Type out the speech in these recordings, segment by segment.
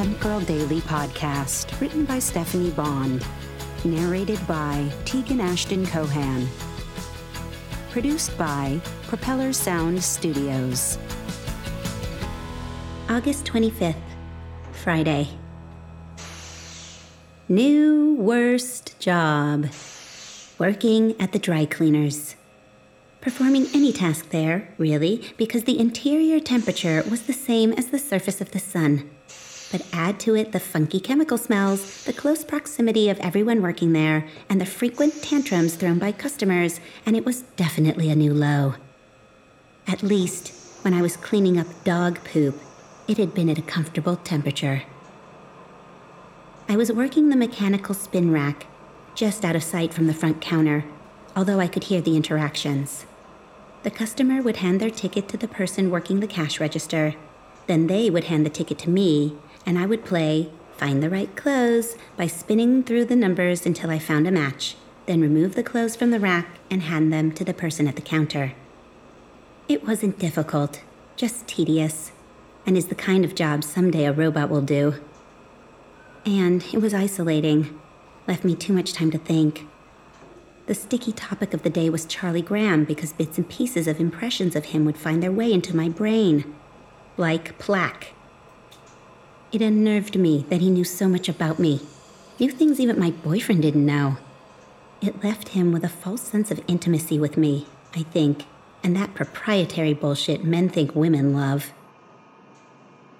Girl Daily podcast, written by Stephanie Bond, narrated by Tegan Ashton Cohan, produced by Propeller Sound Studios. August 25th, Friday. New worst job. Working at the dry cleaners. Performing any task there, really, because the interior temperature was the same as the surface of the sun. But add to it the funky chemical smells, the close proximity of everyone working there, and the frequent tantrums thrown by customers, and it was definitely a new low. At least, when I was cleaning up dog poop, it had been at a comfortable temperature. I was working the mechanical spin rack, just out of sight from the front counter, although I could hear the interactions. The customer would hand their ticket to the person working the cash register. Then they would hand the ticket to me, and I would play Find the Right Clothes by spinning through the numbers until I found a match, then remove the clothes from the rack and hand them to the person at the counter. It wasn't difficult, just tedious, and is the kind of job someday a robot will do. And it was isolating, left me too much time to think. The sticky topic of the day was Charlie Graham because bits and pieces of impressions of him would find their way into my brain. Like plaque. It unnerved me that he knew so much about me, knew things even my boyfriend didn't know. It left him with a false sense of intimacy with me, I think, and that proprietary bullshit men think women love.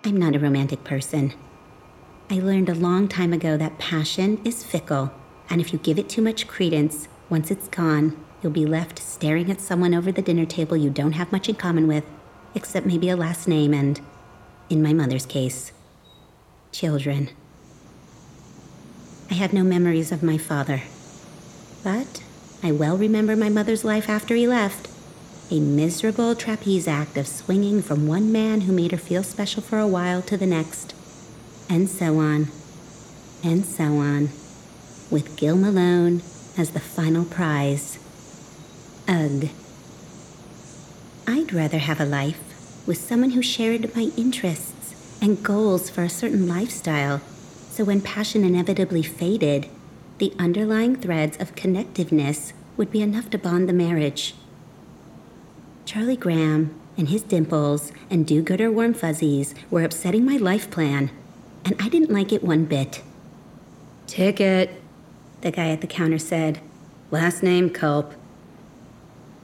I'm not a romantic person. I learned a long time ago that passion is fickle, and if you give it too much credence, once it's gone, you'll be left staring at someone over the dinner table you don't have much in common with, except maybe a last name and, in my mother's case, children. I have no memories of my father, but I well remember my mother's life after he left. A miserable trapeze act of swinging from one man who made her feel special for a while to the next, and so on, and so on, with Gil Malone as the final prize. Ugh. I'd rather have a life with someone who shared my interests and goals for a certain lifestyle, so when passion inevitably faded, the underlying threads of connectiveness would be enough to bond the marriage. Charlie Graham and his dimples and do gooder warm fuzzies were upsetting my life plan, and I didn't like it one bit. Ticket, the guy at the counter said. Last name Culp.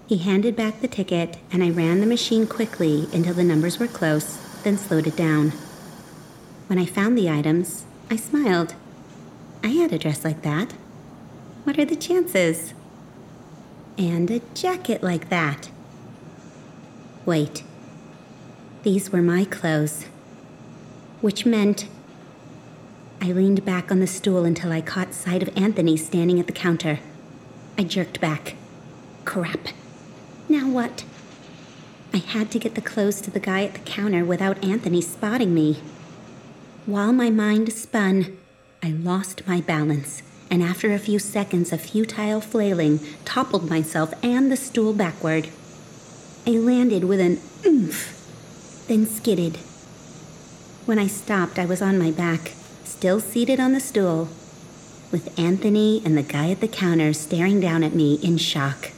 He handed back the ticket, and I ran the machine quickly until the numbers were close, then slowed it down. When I found the items, I smiled. I had a dress like that. What are the chances? And a jacket like that. Wait. These were my clothes. Which meant I leaned back on the stool until I caught sight of Anthony standing at the counter. I jerked back. Crap. Now what? I had to get the clothes to the guy at the counter without Anthony spotting me. While my mind spun, I lost my balance, and after a few seconds of futile flailing, toppled myself and the stool backward. I landed with an oomph, then skidded. When I stopped, I was on my back still seated on the stool, with Anthony and the guy at the counter staring down at me in shock.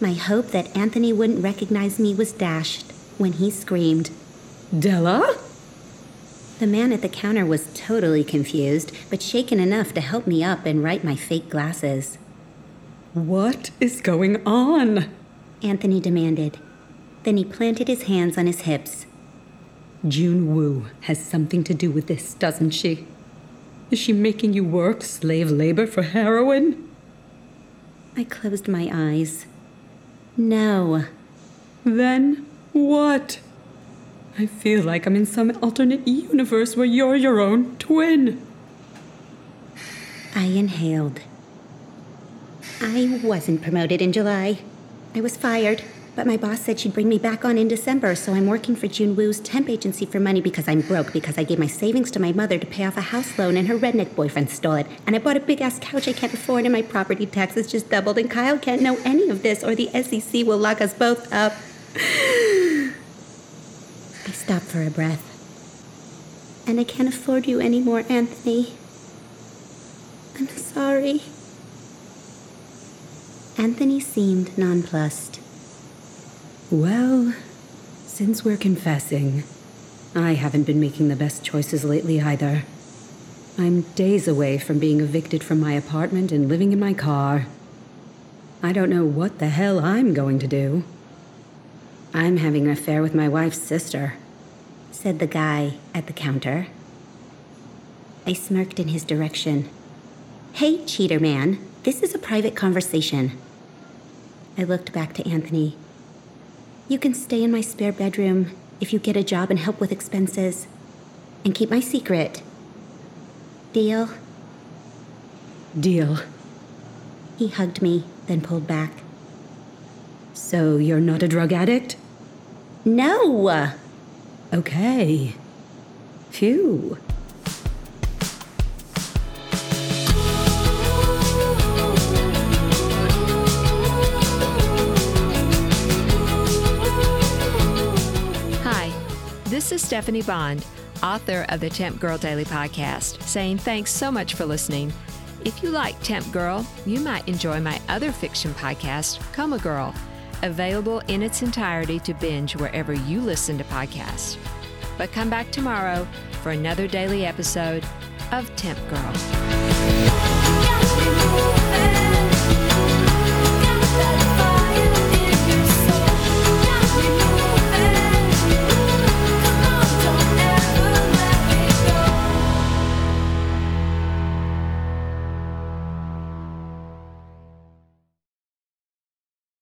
My hope that Anthony wouldn't recognize me was dashed when he screamed, Della? The man at the counter was totally confused, but shaken enough to help me up and right my fake glasses. What is going on? Anthony demanded. Then he planted his hands on his hips June Wu has something to do with this, doesn't she? Is she making you work slave labor for heroin? I closed my eyes. No. Then what? I feel like I'm in some alternate universe where you're your own twin. I inhaled. I wasn't promoted in July. I was fired. But my boss said she'd bring me back on in December, so I'm working for June Wu's temp agency for money because I'm broke because I gave my savings to my mother to pay off a house loan and her redneck boyfriend stole it. And I bought a big ass couch I can't afford and my property taxes just doubled and Kyle can't know any of this or the SEC will lock us both up. I stopped for a breath. and I can't afford you anymore, Anthony. I'm sorry. Anthony seemed nonplussed. Well, since we're confessing, I haven't been making the best choices lately either. I'm days away from being evicted from my apartment and living in my car. I don't know what the hell I'm going to do. I'm having an affair with my wife's sister, said the guy at the counter. I smirked in his direction. Hey, cheater man, this is a private conversation. I looked back to Anthony. You can stay in my spare bedroom if you get a job and help with expenses. And keep my secret. Deal? Deal. He hugged me, then pulled back. So you're not a drug addict? No! Okay. Phew. Hi, this is Stephanie Bond, author of the Temp Girl Daily Podcast, saying thanks so much for listening. If you like Temp Girl, you might enjoy my other fiction podcast, Coma Girl, available in its entirety to binge wherever you listen to podcasts. But come back tomorrow for another daily episode of Temp Girl.